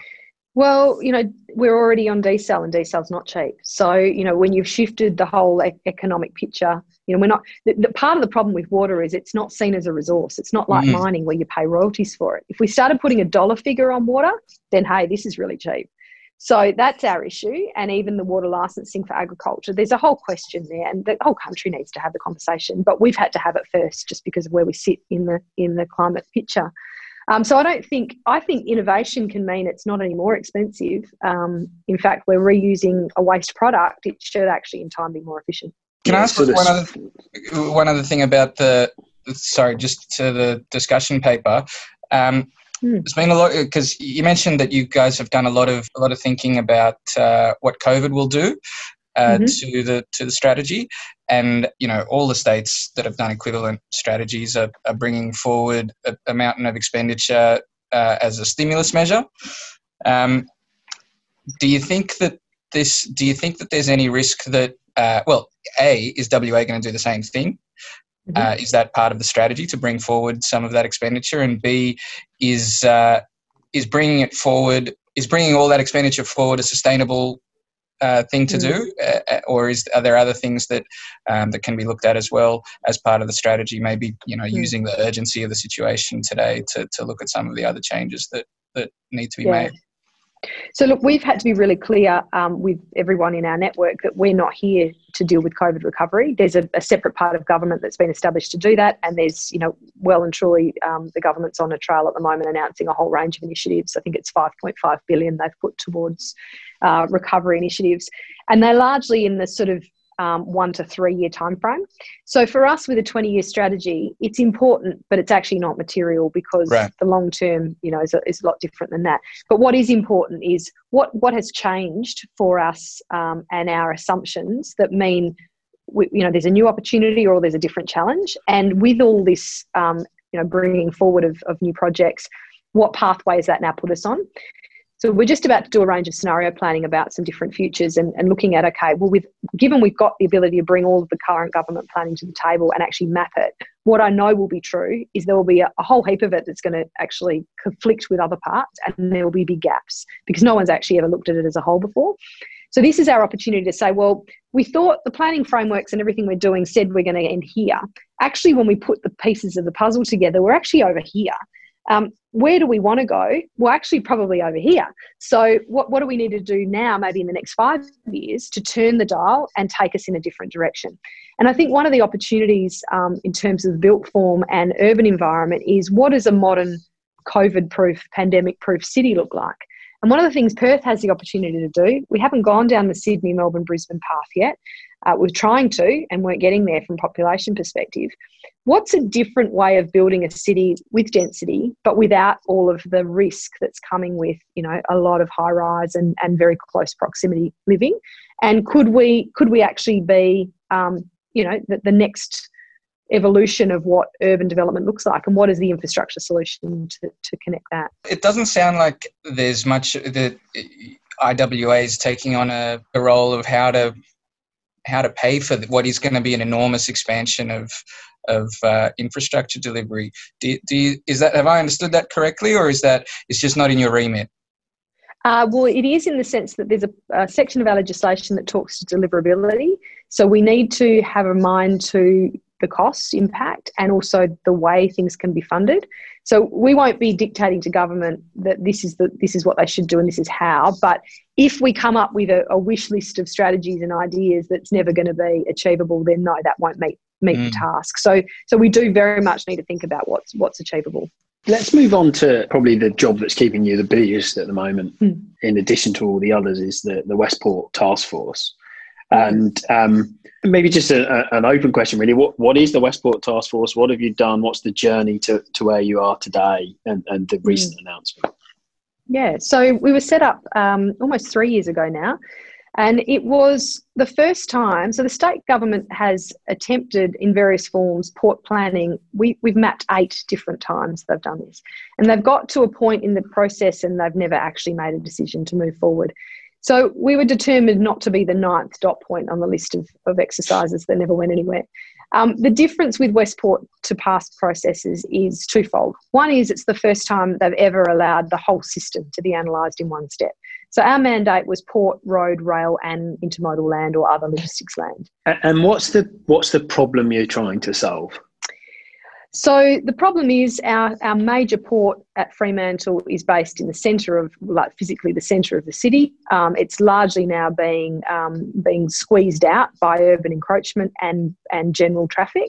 Well, you know, we're already on desal and desal's not cheap. So, you know, when you've shifted the whole economic picture, you know, we're not, the, the, part of the problem with water is it's not seen as a resource. It's not like mm-hmm. mining where you pay royalties for it. If we started putting a dollar figure on water, then hey, this is really cheap. So that's our issue. And even the water licensing for agriculture, there's a whole question there, and the whole country needs to have the conversation. But we've had to have it first just because of where we sit in the in the climate picture. Um, so I don't think I think innovation can mean it's not any more expensive. Um, in fact, we're reusing a waste product. It should actually, in time, be more efficient. Can I ask one other one other thing about the sorry, just to the discussion paper? Um, hmm. There's been a lot because you mentioned that you guys have done a lot of a lot of thinking about uh, what COVID will do, uh, mm-hmm. to the to the strategy, and you know all the states that have done equivalent strategies are, are bringing forward a, a, mountain of expenditure uh, as a stimulus measure. Um, do you think that this? Do you think that there's any risk that? Uh, well, a is WA going to do the same thing? Mm-hmm. Uh, is that part of the strategy to bring forward some of that expenditure? And B is uh, is bringing it forward is bringing all that expenditure forward a sustainable uh, thing to do, mm. uh, uh, or is are there other things that um, that can be looked at as well as part of the strategy? Maybe you know mm. using the urgency of the situation today to to look at some of the other changes that that need to be yeah. made. So, look, we've had to be really clear um, with everyone in our network that we're not here to deal with COVID recovery. There's a, a, separate part of government that's been established to do that, and there's, you know, well and truly, um, the government's on a trail at the moment announcing a whole range of initiatives. I think it's 5.5 billion they've put towards uh, recovery initiatives, and they're largely in the sort of um, one to three year time frame. So for us with a 20 year strategy, it's important, but it's actually not material because right. the long term, you know, is a, is a lot different than that. But what is important is what what has changed for us um, and our assumptions that mean. We, you know, there's a new opportunity or there's a different challenge, and with all this, um, you know, bringing forward of, of new projects, what pathway has that now put us on? So we're just about to do a range of scenario planning about some different futures and, and looking at okay, well, with given we've got the ability to bring all of the current government planning to the table and actually map it, what I know will be true is there will be a, a whole heap of it that's going to actually conflict with other parts, and there will be big gaps because no one's actually ever looked at it as a whole before. So this is our opportunity to say, well, we thought the planning frameworks and everything we're doing said we're going to end here. Actually, when we put the pieces of the puzzle together, we're actually over here. Um, where do we want to go? Well, actually, probably over here. So, what, what do we need to do now, maybe in the next five years, to turn the dial and take us in a different direction? And I think one of the opportunities um, in terms of built form and urban environment is what does a modern COVID proof, pandemic proof city look like? And one of the things Perth has the opportunity to do, we haven't gone down the Sydney, Melbourne, Brisbane path yet. Uh, we're trying to and weren't getting there from population perspective. What's a different way of building a city with density, but without all of the risk that's coming with, you know, a lot of high rise and, and very close proximity living? And could we could we actually be, um, you know, the, the next evolution of what urban development looks like and what is the infrastructure solution to, to connect that it doesn't sound like there's much that iwa is taking on a, a role of how to how to pay for what is going to be an enormous expansion of of uh, infrastructure delivery. Do, do you, is that have I understood that correctly, or is that it's just not in your remit? Uh, well, it is in the sense that there's a, a, section of our legislation that talks to deliverability. So we need to have a mind to the cost impact and also the way things can be funded. So we won't be dictating to government that this is the this is what they should do and this is how. But if we come up with a, a wish list of strategies and ideas that's never going to be achievable, then no, that won't meet meet mm. the task. So so we do very much need to think about what's what's achievable. Let's move on to probably the job that's keeping you the busiest at the moment, mm. in addition to all the others, is the, the Westport Task Force. And um, maybe just a, a, an open question, really. What what is the Westport Task Force? What have you done? What's the journey to, to where you are today and, and the recent mm. announcement? Yeah, so we were set up um, almost three years ago now. And it was the first time, so the state government has attempted in various forms port planning. We, we've mapped eight different times they've done this. And they've got to a point in the process and they've never actually made a decision to move forward. So we were determined not to be the ninth dot point on the list of, of exercises that never went anywhere. Um, the difference with Westport to past processes is twofold. One is it's the first time they've ever allowed the whole system to be analysed in one step. So our mandate was port, road, rail, and intermodal land or other logistics land. And what's the what's the problem you're trying to solve? So the problem is our, our major port at Fremantle is based in the centre of, like physically the centre of the city. Um, it's largely now being um, being squeezed out by urban encroachment and and general traffic,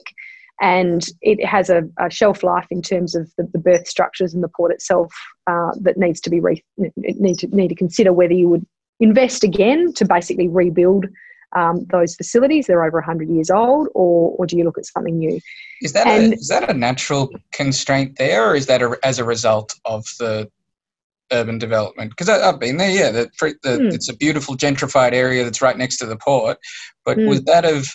and it has a, a shelf life in terms of the, the, berth structures and the port itself uh, that needs to be re- need to need to consider whether you would invest again to basically rebuild um, those facilities. They're over 100 years old, or, or do you look at something new? Is that, and, a, is that a natural constraint there, or is that a, as a result of the urban development? Because I've been there, yeah, the, the, hmm. it's a beautiful gentrified area that's right next to the port. But hmm. was that of,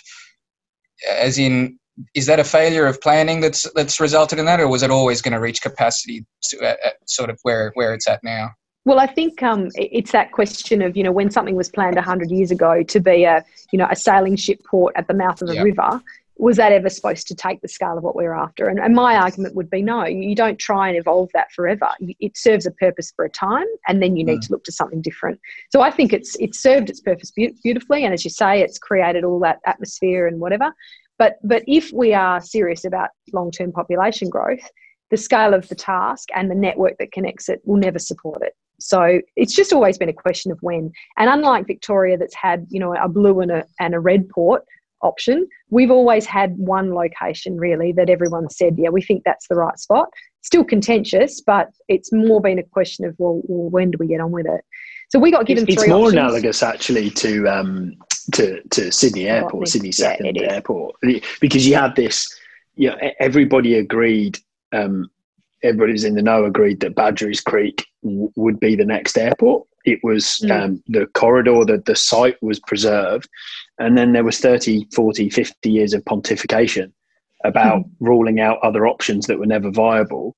as in, is that a failure of planning that's that's resulted in that, or was it always going to reach capacity to, at, at sort of where where it's at now? Well, I think um, it's that question of you know when something was planned hundred years ago to be a you know a sailing ship port at the mouth of a yep. river, was that ever supposed to take the scale of what we're after? And, and, my argument would be no. You don't try and evolve that forever. It serves a purpose for a time, and then you need mm. to look to something different. So I think it's it's served its purpose be- beautifully, and as you say, it's created all that atmosphere and whatever. But but if we are serious about long term population growth, the scale of the task and the network that connects it will never support it. So it's just always been a question of when. And unlike Victoria, that's had you know a blue and a and a red port option, we've always had one location really that everyone said, yeah, we think that's the right spot. Still contentious, but it's more been a question of well, well when do we get on with it? So we got given it's, three. It's more options. analogous actually to um, to to Sydney Airport, Sydney Second yeah, Airport, because you had this. You know, everybody agreed um, everybody's in the know agreed that Badgerys Creek w- would be the next airport. It was mm. um, the corridor, the, the site was preserved. And then there was 30, 40, 50 years of pontification about mm. ruling out other options that were never viable.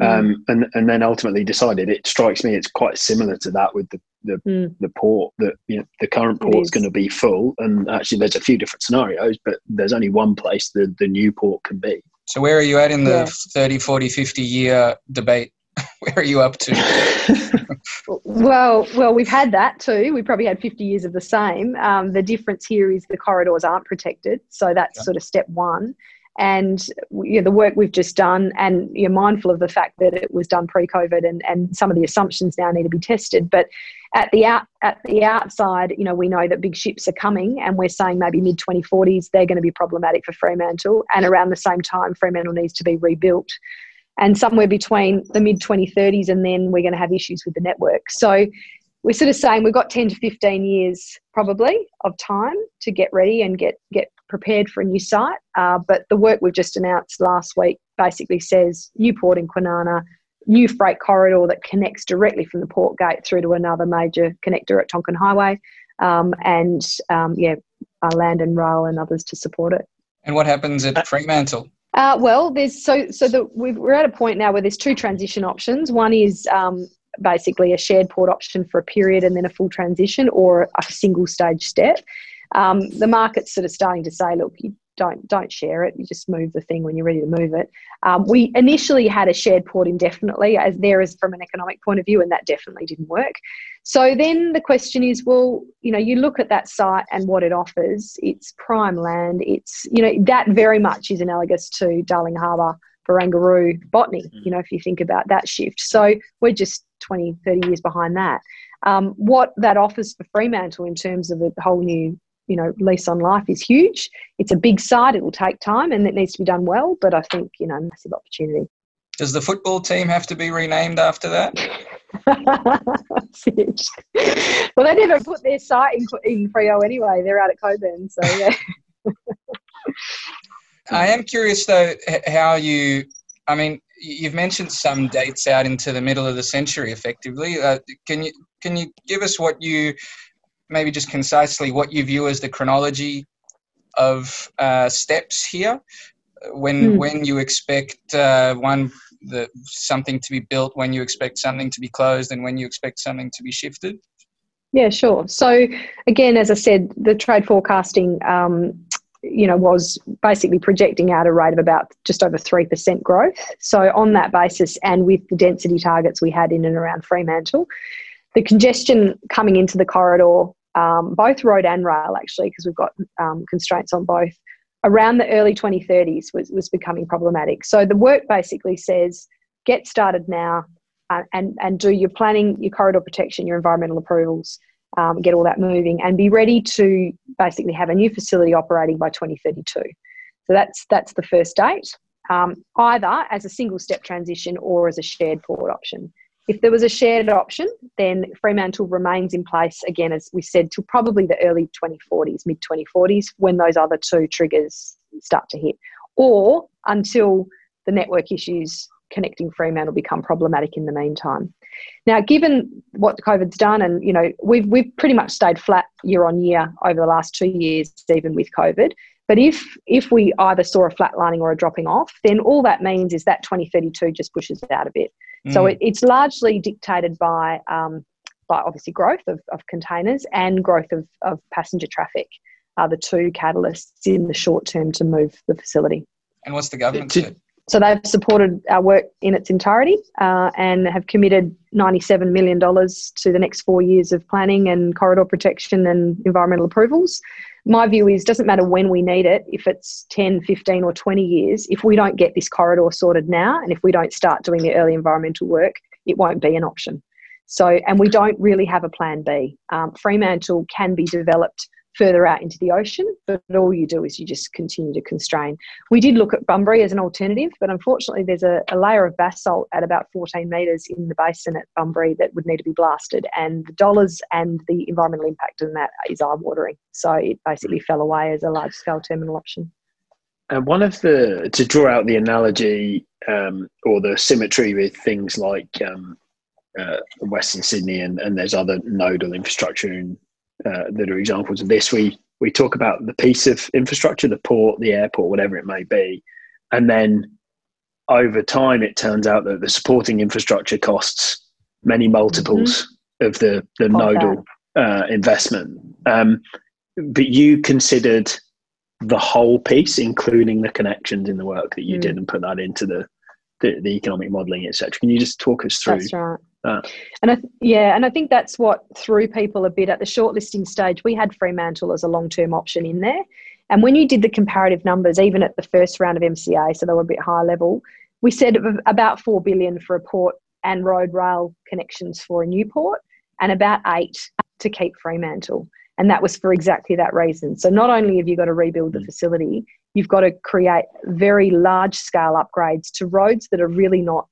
Mm. Um, and, and then ultimately decided it strikes me it's quite similar to that with the, the, mm. the port that you know, the current port is going to be full. And actually, there's a few different scenarios, but there's only one place the, the new port can be. So where are you at in the yeah. 30, 40, 50 year debate? where are you up to? well, well, we've had that too. We probably had 50 years of the same. Um, the difference here is the corridors aren't protected. So that's yeah. sort of step one and you know, the work we've just done, and you're mindful of the fact that it was done pre-COVID, and, and some of the assumptions now need to be tested. But at the out at the outside, you know, we know that big ships are coming, and we're saying maybe mid 2040s they're going to be problematic for Fremantle, and around the same time, Fremantle needs to be rebuilt. And somewhere between the mid 2030s and then we're going to have issues with the network. So we're sort of saying we've got 10 to 15 years probably of time to get ready and get get prepared for a new site. Uh, but the work we've just announced last week basically says new port in Kwinana, new freight corridor that connects directly from the port gate through to another major connector at Tonkin Highway, um, and um, yeah, uh, land and rail and others to support it. And what happens at Fremantle? Uh, well, there's so so the, we're at a point now where there's two transition options. One is um, basically a shared port option for a period and then a full transition, or a single stage step um, the market's sort of starting to say, look, you don't don't share it. You just move the thing when you're ready to move it. Um, we initially had a shared port indefinitely, as there is from an economic point of view, and that definitely didn't work. So then the question is, well, you know, you look at that site and what it offers. It's prime land. It's you know that very much is analogous to Darling Harbour, Barangaroo, Botany. Mm-hmm. You know, if you think about that shift. So we're just 20, 30 years behind that. Um, what that offers for Fremantle in terms of a whole new you know lease on life is huge. It's a big site it will take time and it needs to be done well but i think you know massive opportunity. Does the football team have to be renamed after that? Well they never put their site in, in Freo anyway. They're out at Cockburn so yeah. I am curious though how you i mean you've mentioned some dates out into the middle of the century effectively. Uh, can you can you give us what you maybe just concisely what you view as the chronology of uh, steps here when mm. when you expect uh, one the something to be built when you expect something to be closed and when you expect something to be shifted Yeah, sure. So again, as I said, the trade forecasting, um, you know, was basically projecting out a rate of about just over three percent growth. So on that basis, and with the density targets we had in and around Fremantle, the congestion coming into the corridor, um, both road and rail actually, because we've got um, constraints on both, around the early 2030s was, was becoming problematic. So the work basically says get started now uh, and, and do your planning, your corridor protection, your environmental approvals, um, get all that moving, and be ready to basically have a new facility operating by 2032. So that's that's the first date, um, either as a single step transition or as a shared port option. If there was a shared option, then Fremantle remains in place again, as we said, till probably the early 2040s, mid 2040s, when those other two triggers start to hit, or until the network issues connecting Fremantle become problematic in the meantime. Now, given what COVID's done, and you know, we've we've pretty much stayed flat year on year over the last two years, even with COVID. But if if we either saw a flatlining or a dropping off, then all that means is that 2032 just pushes it out a bit. Mm. So it, it's largely dictated by um, by obviously growth of, of containers and growth of, of passenger traffic are the two catalysts in the short term to move the facility. And what's the government doing? so they've supported our work in its entirety uh, and have committed $97 million to the next four years of planning and corridor protection and environmental approvals. My view is doesn't matter when we need it, if it's 10, 15 or 20 years, if we don't get this corridor sorted now and if we don't start doing the early environmental work, it won't be an option. So, and we don't really have a plan B. Um, Fremantle can be developed further out into the ocean, but all you do is you just continue to constrain. We did look at Bunbury as an alternative, but unfortunately, there's a, a layer of basalt at about 14 metres in the basin at Bunbury that would need to be blasted, and the dollars and the environmental impact on that is eye watering. So it basically fell away as a large scale terminal option. And one of the, to draw out the analogy um, or the symmetry with things like um, uh, Western Sydney and, and there's other nodal infrastructure in uh, that are examples of this. We we talk about the piece of infrastructure, the port, the airport, whatever it may be, and then over time it turns out that the supporting infrastructure costs many multiples mm-hmm. of the the nodal uh, investment. Um, but you considered the whole piece, including the connections in the work that you mm. did, and put that into the the, the economic modelling, etc. Can you just talk us through? That's right. And I, yeah, and I think that's what threw people a bit at the shortlisting stage. We had Fremantle as a long term option in there. And when you did the comparative numbers, even at the first round of MCA, so they were a bit higher level, we said about 4 billion for a port and road rail connections for a new port and about eight to keep Fremantle. And that was for exactly that reason. So not only have you got to rebuild the mm. facility, you've got to create very large scale upgrades to roads that are really not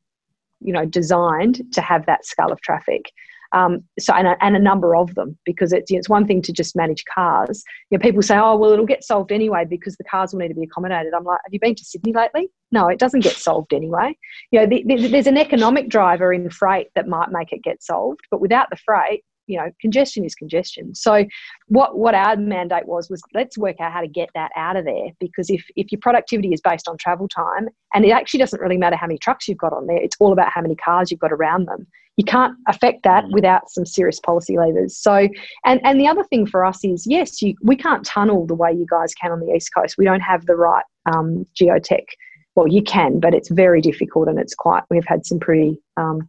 you know designed to have that scale of traffic. Um, so and a, and a number of them because it's you know, it's one thing to just manage cars. You know, people say, oh well, it'll get solved anyway because the cars will need to be accommodated. I'm like, have you been to Sydney lately? No, it doesn't get solved anyway. You know, the, the, there's an economic driver in freight that might make it get solved, but without the freight, you know congestion is congestion. So what what our mandate was was let's work out how to get that out of there because if if your productivity is based on travel time and it actually doesn't really matter how many trucks you've got on there it's all about how many cars you've got around them. You can't affect that mm. without some serious policy levers. So and and the other thing for us is yes you we can't tunnel the way you guys can on the east coast. We don't have the right um, geotech. Well you can but it's very difficult and it's quite we've had some pretty um,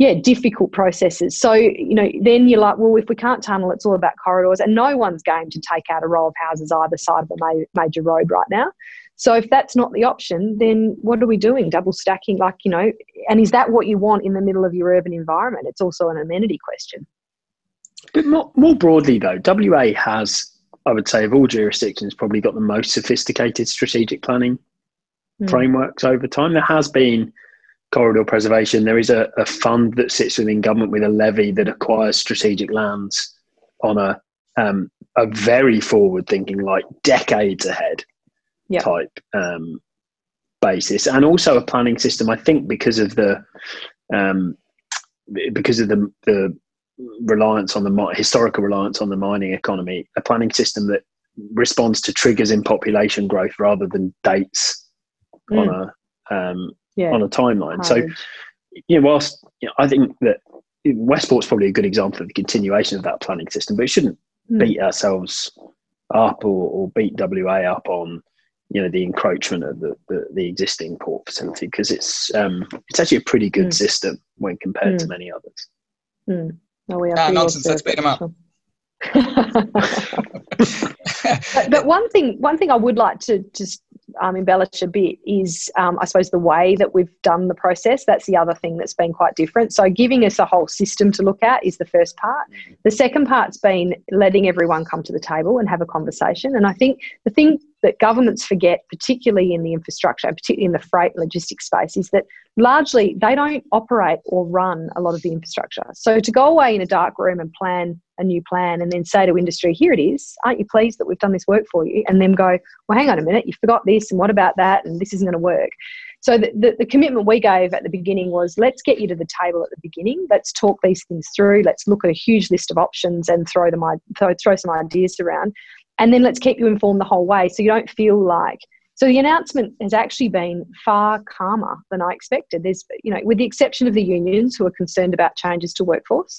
yeah, difficult processes. So, you know, then you're like, well, if we can't tunnel, it's all about corridors. And no one's game to take out a row of houses either side of a major road right now. So, if that's not the option, then what are we doing? Double stacking, like, you know, and is that what you want in the middle of your urban environment? It's also an amenity question. But more, more broadly, though, WA has, I would say, of all jurisdictions, probably got the most sophisticated strategic planning mm. frameworks over time. There has been corridor preservation. There is a, a fund that sits within government with a levy that acquires strategic lands on a um, a very forward thinking, like decades ahead yep. type um, basis, and also a planning system. I think because of the um, because of the the reliance on the historical reliance on the mining economy, a planning system that responds to triggers in population growth rather than dates mm. on a um, yeah. on a timeline. So, you know, whilst you know, I think that Westport's probably a good example of the continuation of that planning system, but it shouldn't mm. beat ourselves up or, or, beat WA up on you know the encroachment of the, the, the existing port facility because it's um, it's actually a pretty good mm. system when compared to hmm. many others. Mm. No, we are nonsense. Let's beat them up. but, but, one thing, one thing I would like to just um, embellish a bit is, um, I suppose, the way that we've done the process. That's the other thing that's been quite different. So, giving us a whole system to look at is the first part. The second part's been letting everyone come to the table and have a conversation. And I think the thing that governments forget, particularly in the infrastructure, particularly in the freight logistics space, is that largely they don't operate or run a lot of the infrastructure. So to go away in a dark room and plan a new plan and then say to industry, here it is, aren't you pleased that we've done this work for you? And then go, well, hang on a minute, you forgot this and what about that? And this isn't going to work. So the, the, the, commitment we gave at the beginning was let's get you to the table at the beginning. Let's talk these things through. Let's look at a huge list of options and throw them throw, throw some ideas around and then let's keep you informed the whole way so you don't feel like so the announcement has actually been far calmer than I expected. There's, you know, with the exception of the unions who are concerned about changes to workforce,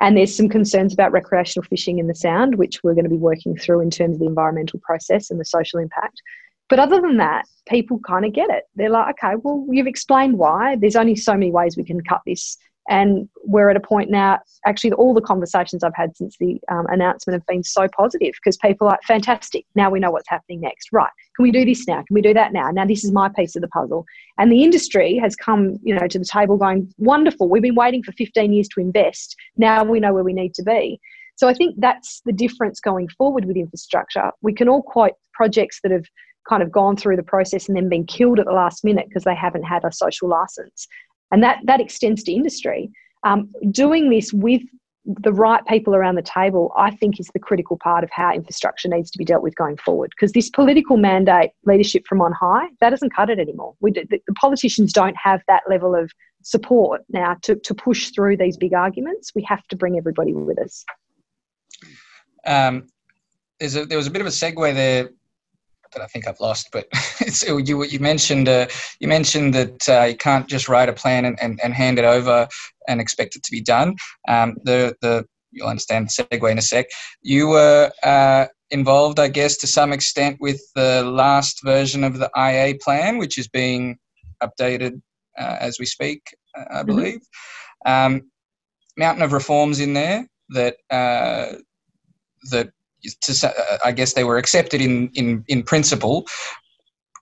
and there's some concerns about recreational fishing in the Sound, which we're going to be working through in terms of the environmental process and the social impact. But other than that, people kind of get it. They're like, okay, well, you've explained why. There's only so many ways we can cut this and we're at a point now, actually, all the conversations I've had since the um, announcement have been so positive because people are fantastic, now we know what's happening next. Right, can we do this now? Can we do that now? Now, this is my piece of the puzzle. And the industry has come you know, to the table going, wonderful, we've been waiting for 15 years to invest. Now we know where we need to be. So I think that's the difference going forward with infrastructure. We can all quote projects that have kind of gone through the process and then been killed at the last minute because they haven't had a social license and that that extends to industry. Um, doing this with the right people around the table, I think, is the critical part of how infrastructure needs to be dealt with going forward. Because this political mandate, leadership from on high, that doesn't cut it anymore. We, the, the politicians don't have that level of support now to, to push through these big arguments. We have to bring everybody with us. Um, a, there was a bit of a segue there that I think I've lost. But you you mentioned uh, you mentioned that uh, you can't just write a plan and, and, and, hand it over and expect it to be done. Um, the the you'll understand the segue in a sec. You were uh, involved, I guess, to some extent with the last version of the IA plan, which is being updated uh, as we speak, uh, I mm-hmm. believe. Mm-hmm. Um, mountain of reforms in there that uh, that to, uh, I guess they were accepted in, in, in principle.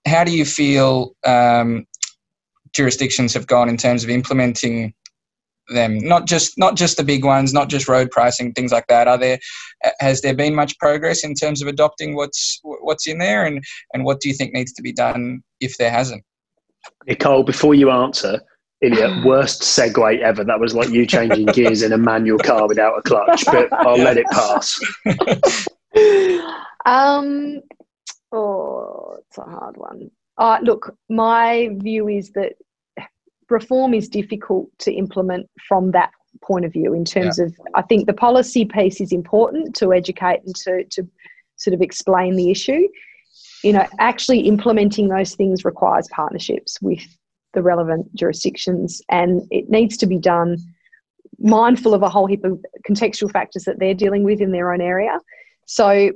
How do you feel um, jurisdictions have gone in terms of implementing them? Not just not just the big ones, not just road pricing, things like that. Are there has there been much progress in terms of adopting what's what's in there, and and what do you think needs to be done if there hasn't? Nicole, before you answer, Idiot, worst segue ever. That was like you changing gears in a manual car without a clutch, but I'll let it pass. um, oh, it's a hard one. Uh, look, my view is that reform is difficult to implement from that point of view in terms yeah. of I think the policy piece is important to educate and to, to sort of explain the issue. You know, actually implementing those things requires partnerships with the relevant jurisdictions, and it needs to be done mindful of a whole heap of contextual factors that they're dealing with in their own area. So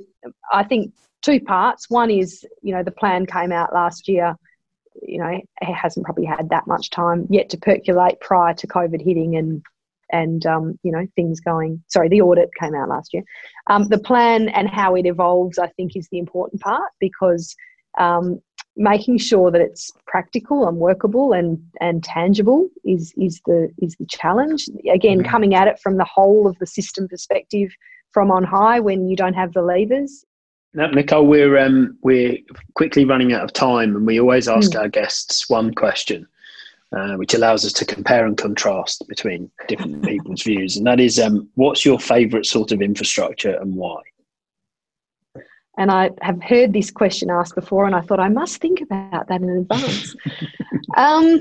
I think two parts. One is, you know, the plan came out last year. You know, it hasn't probably had that much time yet to percolate prior to COVID hitting and and um, you know things going. Sorry, the audit came out last year. Um, the plan and how it evolves, I think, is the important part because um, making sure that it's practical and workable and and tangible is is the is the challenge again mm-hmm. coming at it from the whole of the system perspective from on high when you don't have the levers now, Nicole, we're um, we're quickly running out of time, and we always ask mm. our guests one question, uh, which allows us to compare and contrast between different people's views, and that is, um, what's your favourite sort of infrastructure and why? And I have heard this question asked before, and I thought I must think about that in advance. um,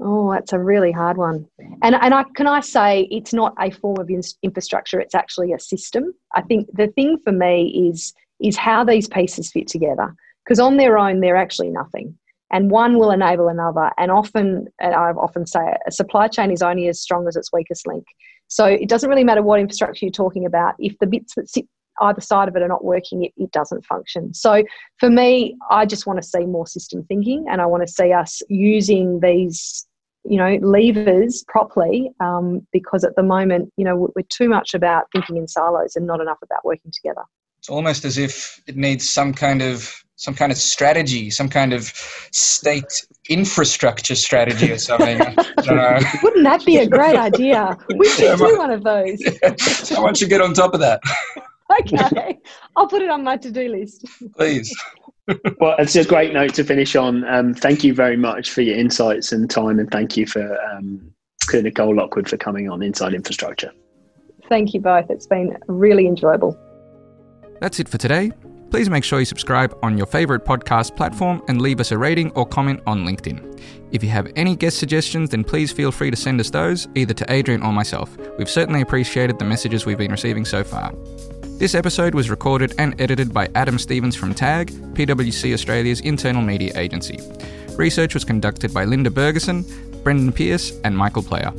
oh, that's a really hard one. And and I can I say it's not a form of in- infrastructure; it's actually a system. I think the thing for me is is how these pieces fit together. Because on their own, they're actually nothing. and one will enable another. And often, and I often say, a supply chain is only as strong as its weakest link. So it doesn't really matter what infrastructure you're talking about. If the bits that sit either side of it are not working, it, it doesn't function. So for me, I just want to see more system thinking, and I want to see us using these you know levers properly um, because at the moment you know we're too much about thinking in silos and not enough about working together. It's almost as if it needs some kind of some kind of strategy some kind of state infrastructure strategy or something. Wouldn't that be a great idea? We should do one of those. I want you to get on top of that okay i'll put it on my to-do list please well, it's a great note to finish on. Um, thank you very much for your insights and time, and thank you for um, Nicole Lockwood for coming on Inside Infrastructure. Thank you both. It's been really enjoyable. That's it for today. Please make sure you subscribe on your favourite podcast platform and leave us a rating or comment on LinkedIn. If you have any guest suggestions, then please feel free to send us those either to Adrian or myself. We've certainly appreciated the messages we've been receiving so far. This episode was recorded and edited by Adam Stevens from TAG, PwC Australia's internal media agency. Research was conducted by Linda Bergerson, Brendan Pierce, and Michael Player.